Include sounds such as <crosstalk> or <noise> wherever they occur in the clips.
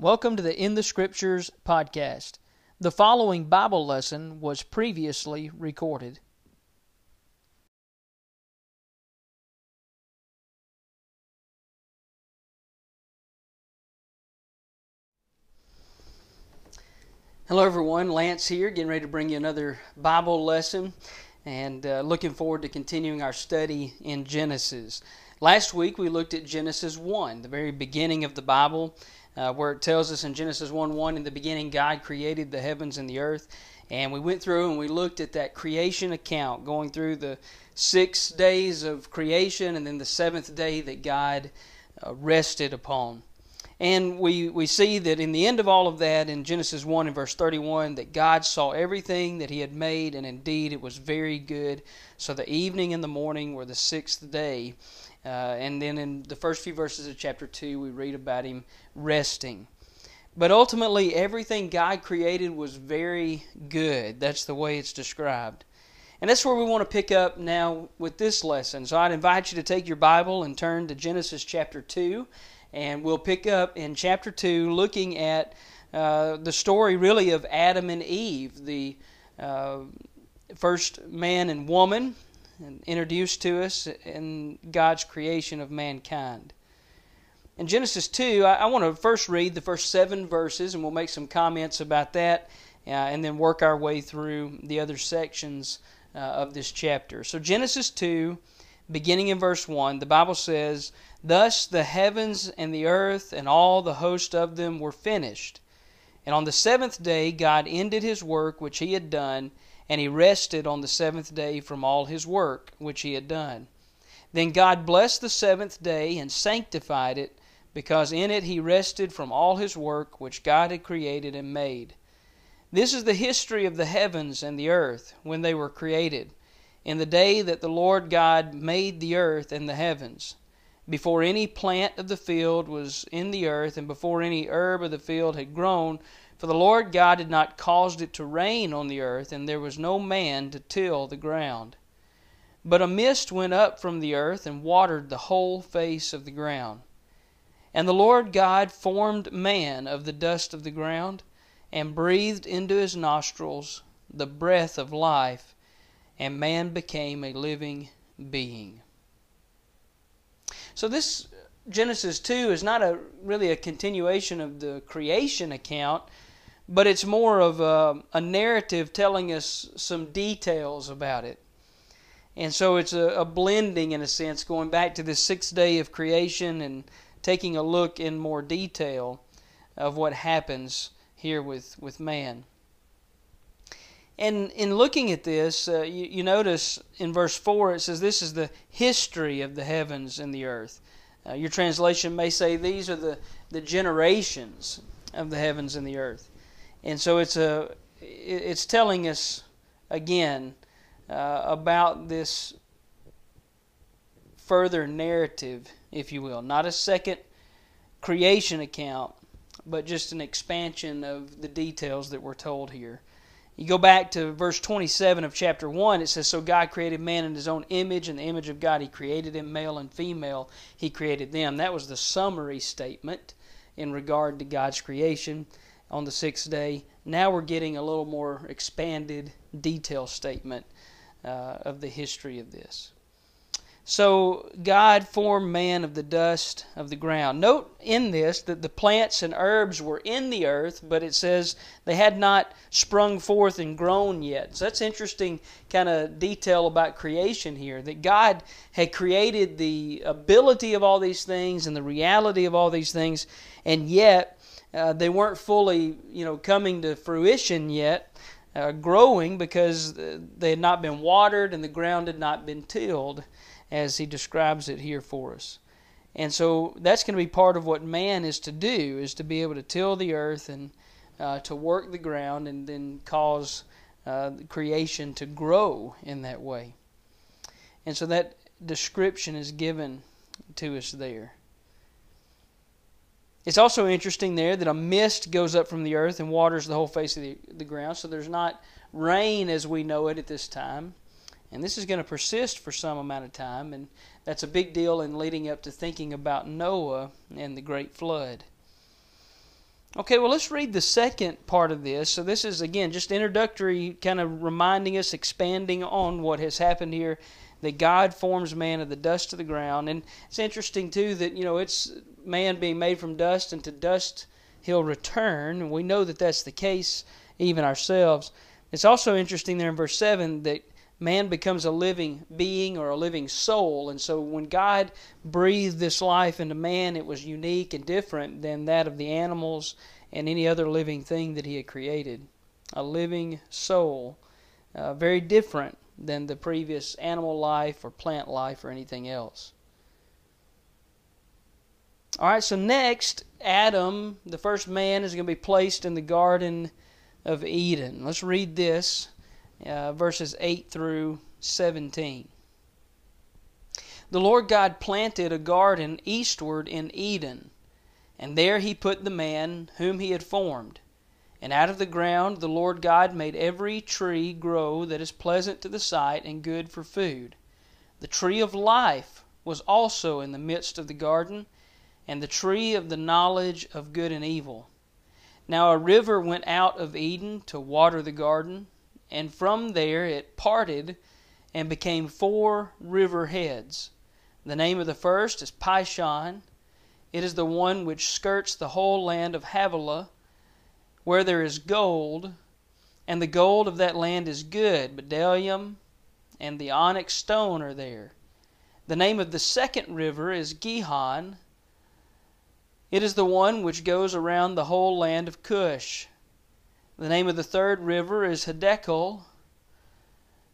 Welcome to the In the Scriptures podcast. The following Bible lesson was previously recorded. Hello, everyone. Lance here, getting ready to bring you another Bible lesson and uh, looking forward to continuing our study in Genesis. Last week we looked at Genesis 1, the very beginning of the Bible uh, where it tells us in Genesis 1 1, in the beginning God created the heavens and the earth. And we went through and we looked at that creation account, going through the six days of creation and then the seventh day that God uh, rested upon. And we, we see that in the end of all of that, in Genesis 1 and verse 31, that God saw everything that He had made, and indeed it was very good. So the evening and the morning were the sixth day. Uh, and then in the first few verses of chapter 2, we read about him resting. But ultimately, everything God created was very good. That's the way it's described. And that's where we want to pick up now with this lesson. So I'd invite you to take your Bible and turn to Genesis chapter 2. And we'll pick up in chapter 2 looking at uh, the story really of Adam and Eve, the uh, first man and woman and introduced to us in God's creation of mankind. In Genesis 2, I, I want to first read the first seven verses, and we'll make some comments about that, uh, and then work our way through the other sections uh, of this chapter. So, Genesis 2, beginning in verse 1, the Bible says, Thus the heavens and the earth and all the host of them were finished. And on the seventh day God ended his work which he had done and he rested on the seventh day from all his work which he had done. Then God blessed the seventh day and sanctified it, because in it he rested from all his work which God had created and made. This is the history of the heavens and the earth when they were created, in the day that the Lord God made the earth and the heavens. Before any plant of the field was in the earth, and before any herb of the field had grown, for the Lord God had not caused it to rain on the earth, and there was no man to till the ground. But a mist went up from the earth and watered the whole face of the ground. And the Lord God formed man of the dust of the ground, and breathed into his nostrils the breath of life, and man became a living being. So this Genesis 2 is not a really a continuation of the creation account but it's more of a, a, narrative telling us some details about it. And so it's a, a, blending, in a sense, going back to the sixth day of creation and taking a look in more detail of what happens here with, with man. And in looking at this, uh, you, you, notice in verse 4 it says, This is the history of the heavens and the earth. Uh, your translation may say, These are the, the generations of the heavens and the earth. And so it's a it's telling us again uh, about this further narrative, if you will, not a second creation account, but just an expansion of the details that we're told here. You go back to verse 27 of chapter 1, it says, So God created man in his own image, in the image of God he created him, male and female, he created them. That was the summary statement in regard to God's creation on the sixth day. Now we're getting a little more expanded detail statement uh, of the history of this. So God formed man of the dust of the ground. Note in this that the plants and herbs were in the earth, but it says they had not sprung forth and grown yet. So that's interesting kind of detail about creation here. That God had created the ability of all these things and the reality of all these things, and yet uh, they weren't fully, you know, coming to fruition yet, uh, growing because they had not been watered and the ground had not been tilled, as he describes it here for us. And so that's going to be part of what man is to do, is to be able to till the earth and uh, to work the ground and then cause uh, creation to grow in that way. And so that description is given to us there. It's also interesting there that a mist goes up from the earth and waters the whole face of the, the ground. So there's not rain as we know it at this time. And this is going to persist for some amount of time. And that's a big deal in leading up to thinking about Noah and the great flood. Okay, well, let's read the second part of this. So, this is again just introductory, kind of reminding us, expanding on what has happened here that God forms man of the dust of the ground. And it's interesting, too, that, you know, it's man being made from dust, and to dust he'll return. And we know that that's the case, even ourselves. It's also interesting there in verse 7 that man becomes a living being or a living soul. And so when God breathed this life into man, it was unique and different than that of the animals and any other living thing that he had created. A living soul, uh, very different than the previous animal life or plant life or anything else. All right, so next, Adam, the first man, is going to be placed in the Garden of Eden. Let's read this, uh, verses 8 through 17. The Lord God planted a garden eastward in Eden, and there he put the man whom he had formed. And out of the ground the Lord God made every tree grow that is pleasant to the sight and good for food. The tree of life was also in the midst of the garden, and the tree of the knowledge of good and evil. Now a river went out of Eden to water the garden, and from there it parted and became four river heads. The name of the first is Pishon. It is the one which skirts the whole land of Havilah where there is gold, and the gold of that land is good, bdellium and the onyx stone are there. The name of the second river is Gihon. It is the one which goes around the whole land of Cush. The name of the third river is Hiddekel.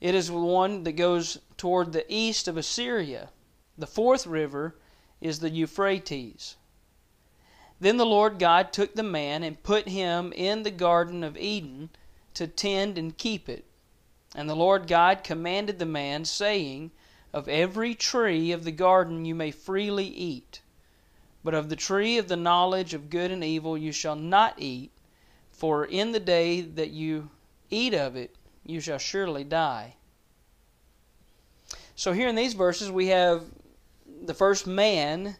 It is one that goes toward the east of Assyria. The fourth river is the Euphrates. Then the Lord God took the man and put him in the Garden of Eden to tend and keep it. And the Lord God commanded the man, saying, Of every tree of the garden you may freely eat, but of the tree of the knowledge of good and evil you shall not eat, for in the day that you eat of it you shall surely die. So, here in these verses, we have the first man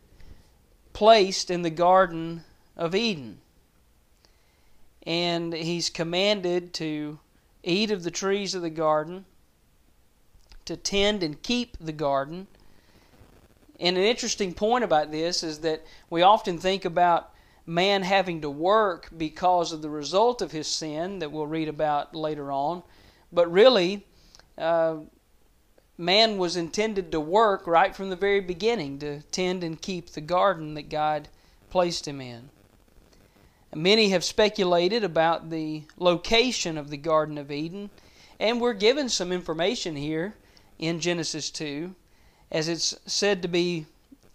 placed in the Garden of Eden. And he's commanded to eat of the trees of the garden, to tend and keep the garden. And an interesting point about this is that we often think about man having to work because of the result of his sin that we'll read about later on. But really, uh, man was intended to work right from the very beginning to tend and keep the garden that God placed him in. Many have speculated about the location of the Garden of Eden, and we're given some information here in Genesis 2, as it's said to be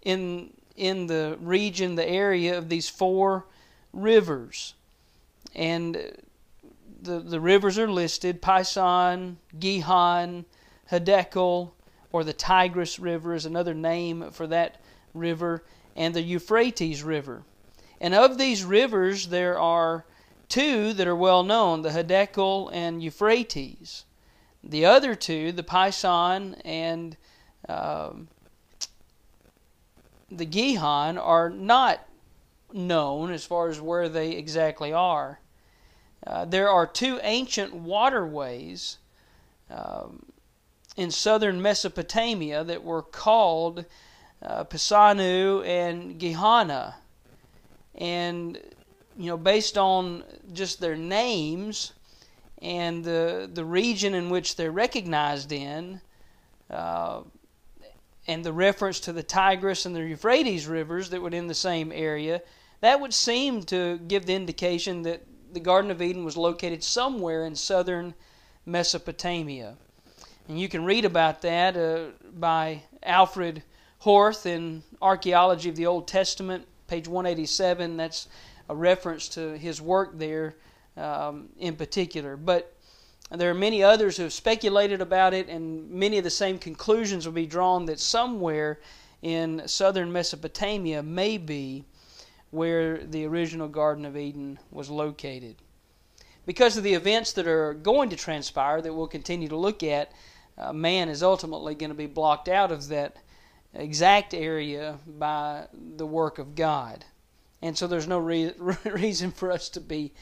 in, in the region, the area of these four rivers. And the, the rivers are listed Pison, Gihon, Hiddekel, or the Tigris River is another name for that river, and the Euphrates River. And of these rivers, there are two that are well known the Hiddekel and Euphrates. The other two, the Pison and um, the Gihon, are not known as far as where they exactly are. Uh, there are two ancient waterways um, in southern Mesopotamia that were called uh, Pisanu and Gihana. And, you know, based on just their names and the, the region in which they're recognized in, uh, and the reference to the Tigris and the Euphrates rivers that were in the same area, that would seem to give the indication that the Garden of Eden was located somewhere in southern Mesopotamia. And you can read about that uh, by Alfred Hoerth in Archaeology of the Old Testament, page 187. That's a reference to his work there um, in particular. But there are many others who have speculated about it, and many of the same conclusions will be drawn that somewhere in southern Mesopotamia may be where the original Garden of Eden was located. Because of the events that are going to transpire that we'll continue to look at, uh, man is ultimately going to be blocked out of that exact area by the work of God. And so there's no re- <laughs> reason for us to be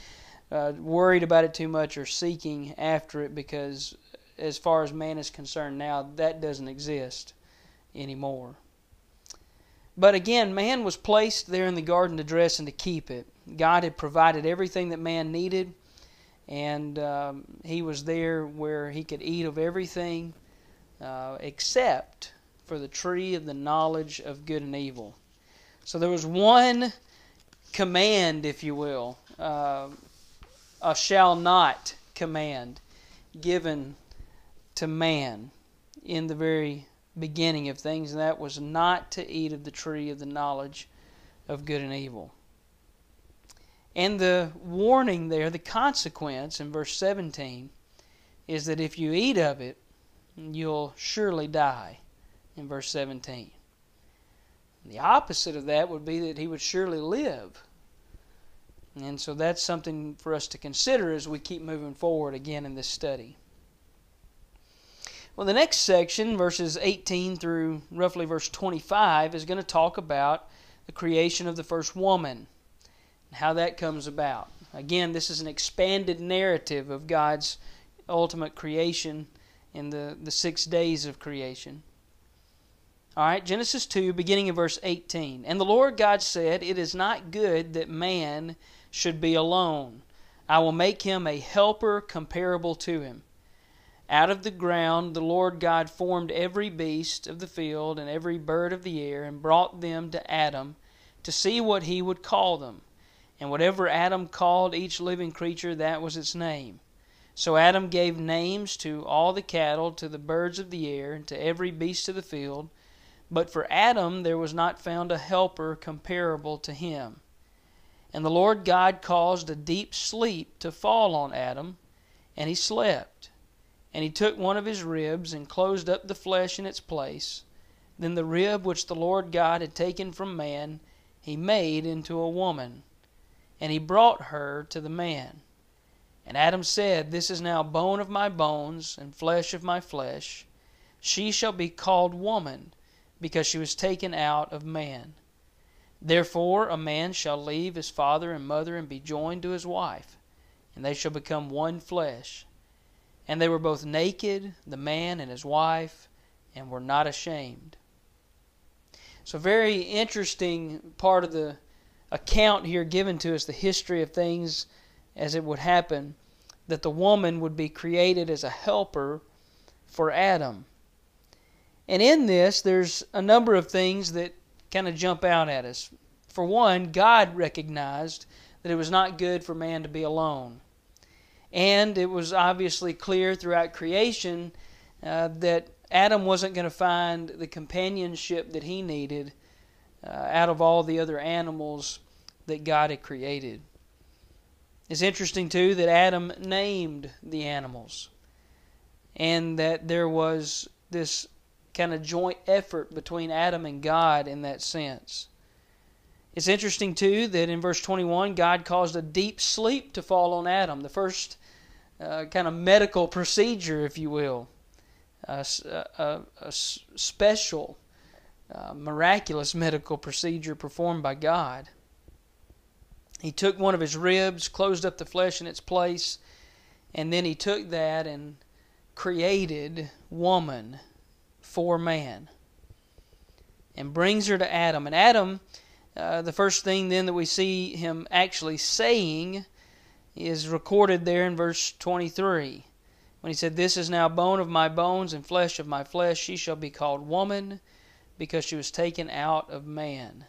uh, worried about it too much or seeking after it because, as far as man is concerned now, that doesn't exist anymore. But again, man was placed there in the garden to dress and to keep it. God had provided everything that man needed, and um, he was there where he could eat of everything uh, except for the tree of the knowledge of good and evil. So there was one command, if you will, uh, a shall not command given to man in the very beginning of things, and that was not to eat of the tree of the knowledge of good and evil. And the warning there, the consequence in verse 17, is that if you eat of it, you'll surely die, in verse 17. The opposite of that would be that he would surely live. And so that's something for us to consider as we keep moving forward again in this study. Well, the next section, verses 18 through roughly verse 25, is going to talk about the creation of the first woman and how that comes about. Again, this is an expanded narrative of God's ultimate creation in the, the six days of creation. All right, Genesis 2, beginning in verse 18. And the Lord God said, It is not good that man should be alone. I will make him a helper comparable to him. Out of the ground the Lord God formed every beast of the field and every bird of the air, and brought them to Adam to see what he would call them. And whatever Adam called each living creature, that was its name. So Adam gave names to all the cattle, to the birds of the air, and to every beast of the field. But for Adam there was not found a helper comparable to him. And the Lord God caused a deep sleep to fall on Adam, and he slept. And he took one of his ribs, and closed up the flesh in its place. Then the rib which the Lord God had taken from man, he made into a woman, and he brought her to the man. And Adam said, This is now bone of my bones, and flesh of my flesh. She shall be called woman, because she was taken out of man. Therefore a man shall leave his father and mother and be joined to his wife, and they shall become one flesh. And they were both naked, the man and his wife, and were not ashamed. So, very interesting part of the account here given to us the history of things as it would happen that the woman would be created as a helper for Adam. And in this, there's a number of things that kind of jump out at us. For one, God recognized that it was not good for man to be alone. And it was obviously clear throughout creation uh, that Adam wasn't going to find the companionship that he needed uh, out of all the other animals that God had created. It's interesting, too, that Adam named the animals and that there was this kind of joint effort between Adam and God in that sense. It's interesting, too, that in verse 21, God caused a deep sleep to fall on Adam, the first uh, kind of medical procedure, if you will, a, a, special, uh, miraculous medical procedure performed by God. He took one of his ribs, closed up the flesh in its place, and then he took that and created woman for man and brings her to Adam. And Adam, uh, the first thing then that we see him actually saying is recorded there in verse 23 when he said, This is now bone of my bones and flesh of my flesh. She shall be called woman because she was taken out of man.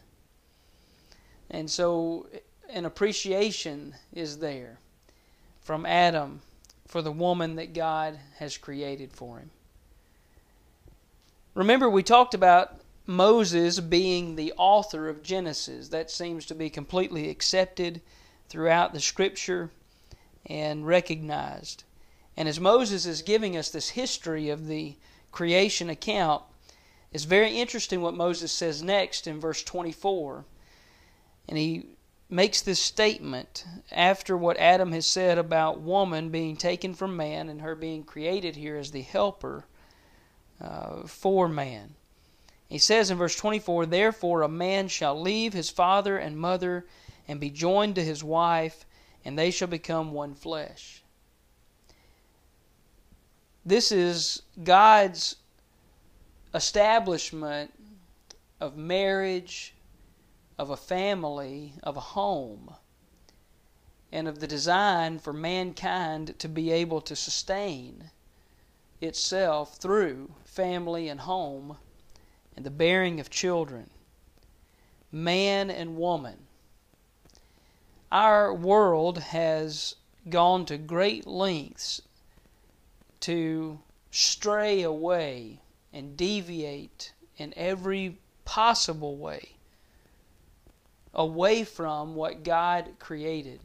And so an appreciation is there from Adam for the woman that God has created for him. Remember, we talked about Moses being the author of Genesis. That seems to be completely accepted throughout the scripture and recognized. And as Moses is giving us this history of the creation account, it's very interesting what Moses says next in verse 24. And he makes this statement after what Adam has said about woman being taken from man and her being created here as the helper uh, for man. He says in verse 24, Therefore a man shall leave his father and mother and be joined to his wife, and they shall become one flesh. This is God's establishment of marriage, of a family, of a home, and of the design for mankind to be able to sustain itself through family and home and the bearing of children. Man and woman. Our world has gone to great lengths to stray away and deviate in every possible way away from what God created.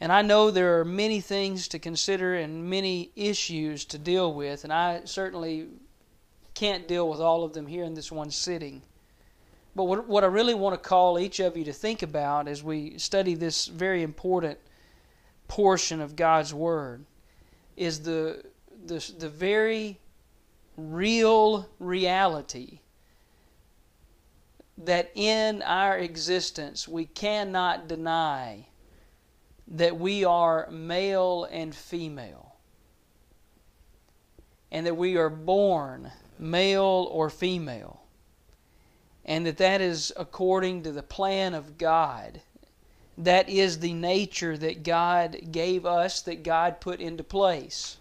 And I know there are many things to consider and many issues to deal with, and I certainly can't deal with all of them here in this one sitting. But what, what I really want to call each of you to think about as we study this very important portion of God's Word is the, the, the very real reality that in our existence we cannot deny that we are male and female, and that we are born male or female, and that that is according to the plan of God. That is the nature that God gave us, that God put into place.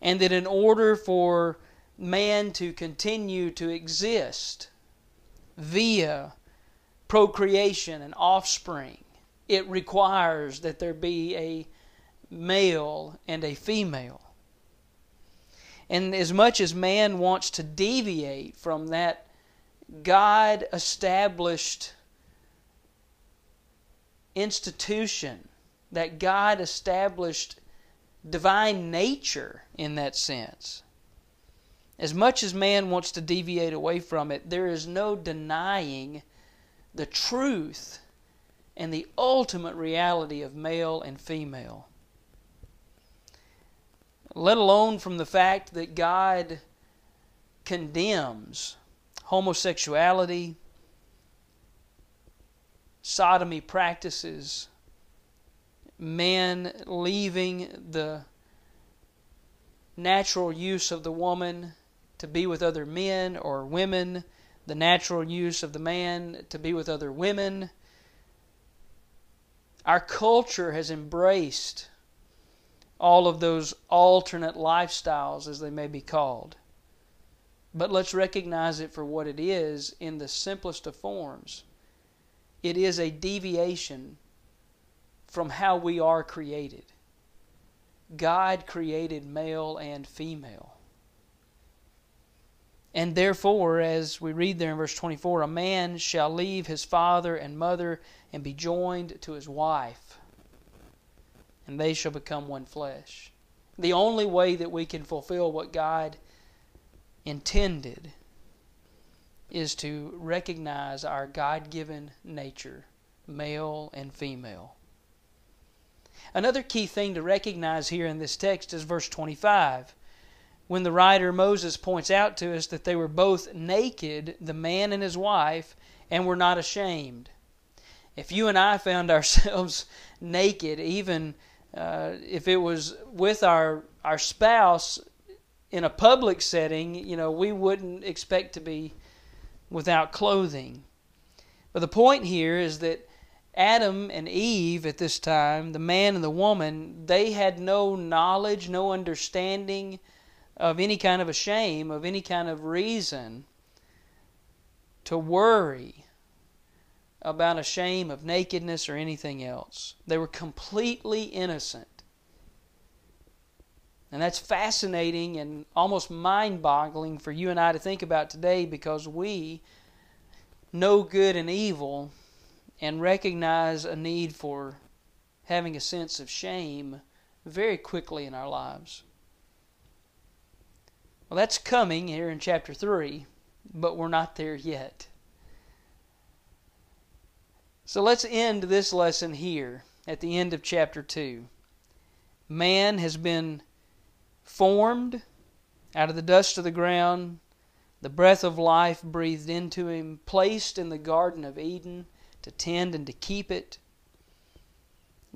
And that in order for man to continue to exist via procreation and offspring, it requires that there be a male and a female. And as much as man wants to deviate from that God established institution, that God established divine nature in that sense, as much as man wants to deviate away from it, there is no denying the truth and the ultimate reality of male and female. Let alone from the fact that God condemns homosexuality, sodomy practices, men leaving the natural use of the woman to be with other men or women, the natural use of the man to be with other women our culture has embraced all of those alternate lifestyles, as they may be called. But let's recognize it for what it is in the simplest of forms. It is a deviation from how we are created. God created male and female. And therefore, as we read there in verse 24, a man shall leave his father and mother and be joined to his wife, and they shall become one flesh. The only way that we can fulfill what God intended is to recognize our God given nature, male and female. Another key thing to recognize here in this text is verse 25. When the writer Moses points out to us that they were both naked, the man and his wife, and were not ashamed if you and I found <laughs> ourselves naked, even uh, if it was with our our spouse in a public setting, you know, we wouldn't expect to be without clothing. But the point here is that Adam and Eve at this time, the man and the woman, they had no knowledge, no understanding of any kind of a shame, of any kind of reason to worry about a shame of nakedness or anything else. They were completely innocent. And that's fascinating and almost mind boggling for you and I to think about today because we know good and evil and recognize a need for having a sense of shame very quickly in our lives. Well, that's coming here in chapter 3, but we're not there yet. So let's end this lesson here at the end of chapter 2. Man has been formed out of the dust of the ground, the breath of life breathed into him, placed in the Garden of Eden to tend and to keep it.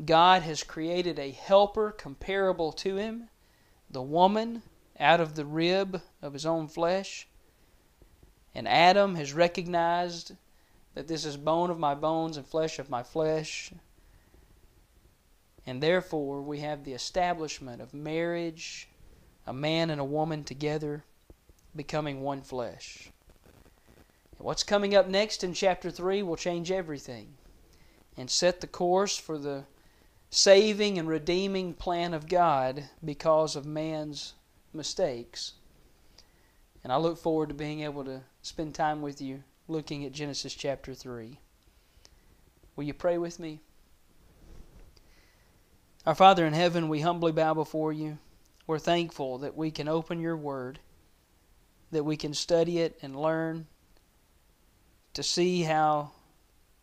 God has created a helper comparable to him, the woman, out of the rib of his own flesh. And Adam has recognized that this is bone of my bones and flesh of my flesh. And therefore, we have the establishment of marriage, a man and a woman together, becoming one flesh. What's coming up next in chapter 3 will change everything and set the course for the saving and redeeming plan of God because of man's mistakes. And I look forward to being able to spend time with you looking at Genesis chapter 3. Will you pray with me? Our Father in heaven, we humbly bow before you. We're thankful that we can open your word, that we can study it and learn to see how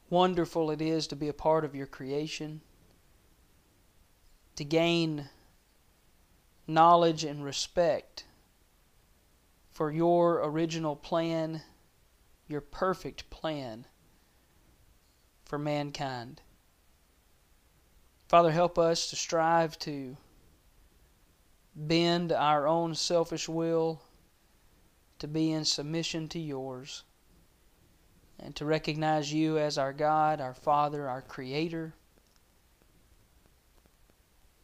wonderful it is to be a part of your creation, to gain knowledge and respect for your original plan, your perfect plan for mankind. Father, help us to strive to bend our own selfish will to be in submission to yours and to recognize you as our God, our Father, our Creator,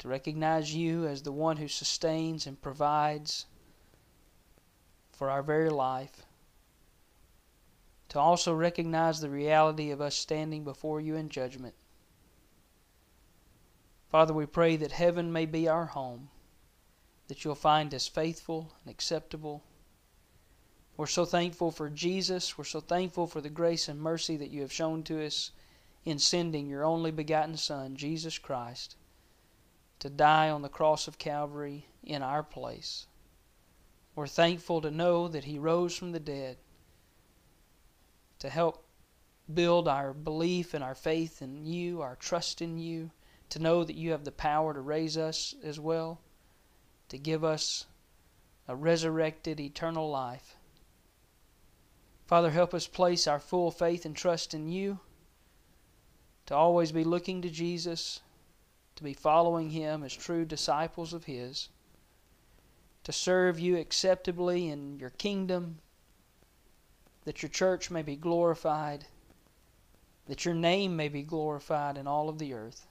to recognize you as the one who sustains and provides for our very life, to also recognize the reality of us standing before you in judgment. Father, we pray that heaven may be our home, that you'll find us faithful and acceptable we're so thankful for Jesus. We're so thankful for the grace and mercy that you have shown to us in sending your only begotten Son, Jesus Christ, to die on the cross of Calvary in our place. We're thankful to know that He rose from the dead to help build our belief and our faith in you, our trust in you, to know that you have the power to raise us as well, to give us a resurrected eternal life. Father, help us place our full faith and trust in you, to always be looking to Jesus, to be following Him as true disciples of His, to serve you acceptably in your kingdom, that your church may be glorified, that your name may be glorified in all of the earth.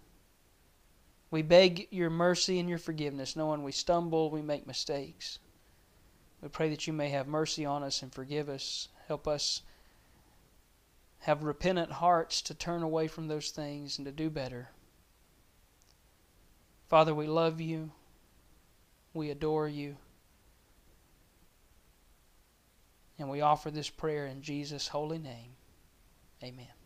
We beg your mercy and your forgiveness, knowing we stumble, we make mistakes. We pray that you may have mercy on us and forgive us Help us have repentant hearts to turn away from those things and to do better. Father, we love you. We adore you. And we offer this prayer in Jesus' holy name. Amen.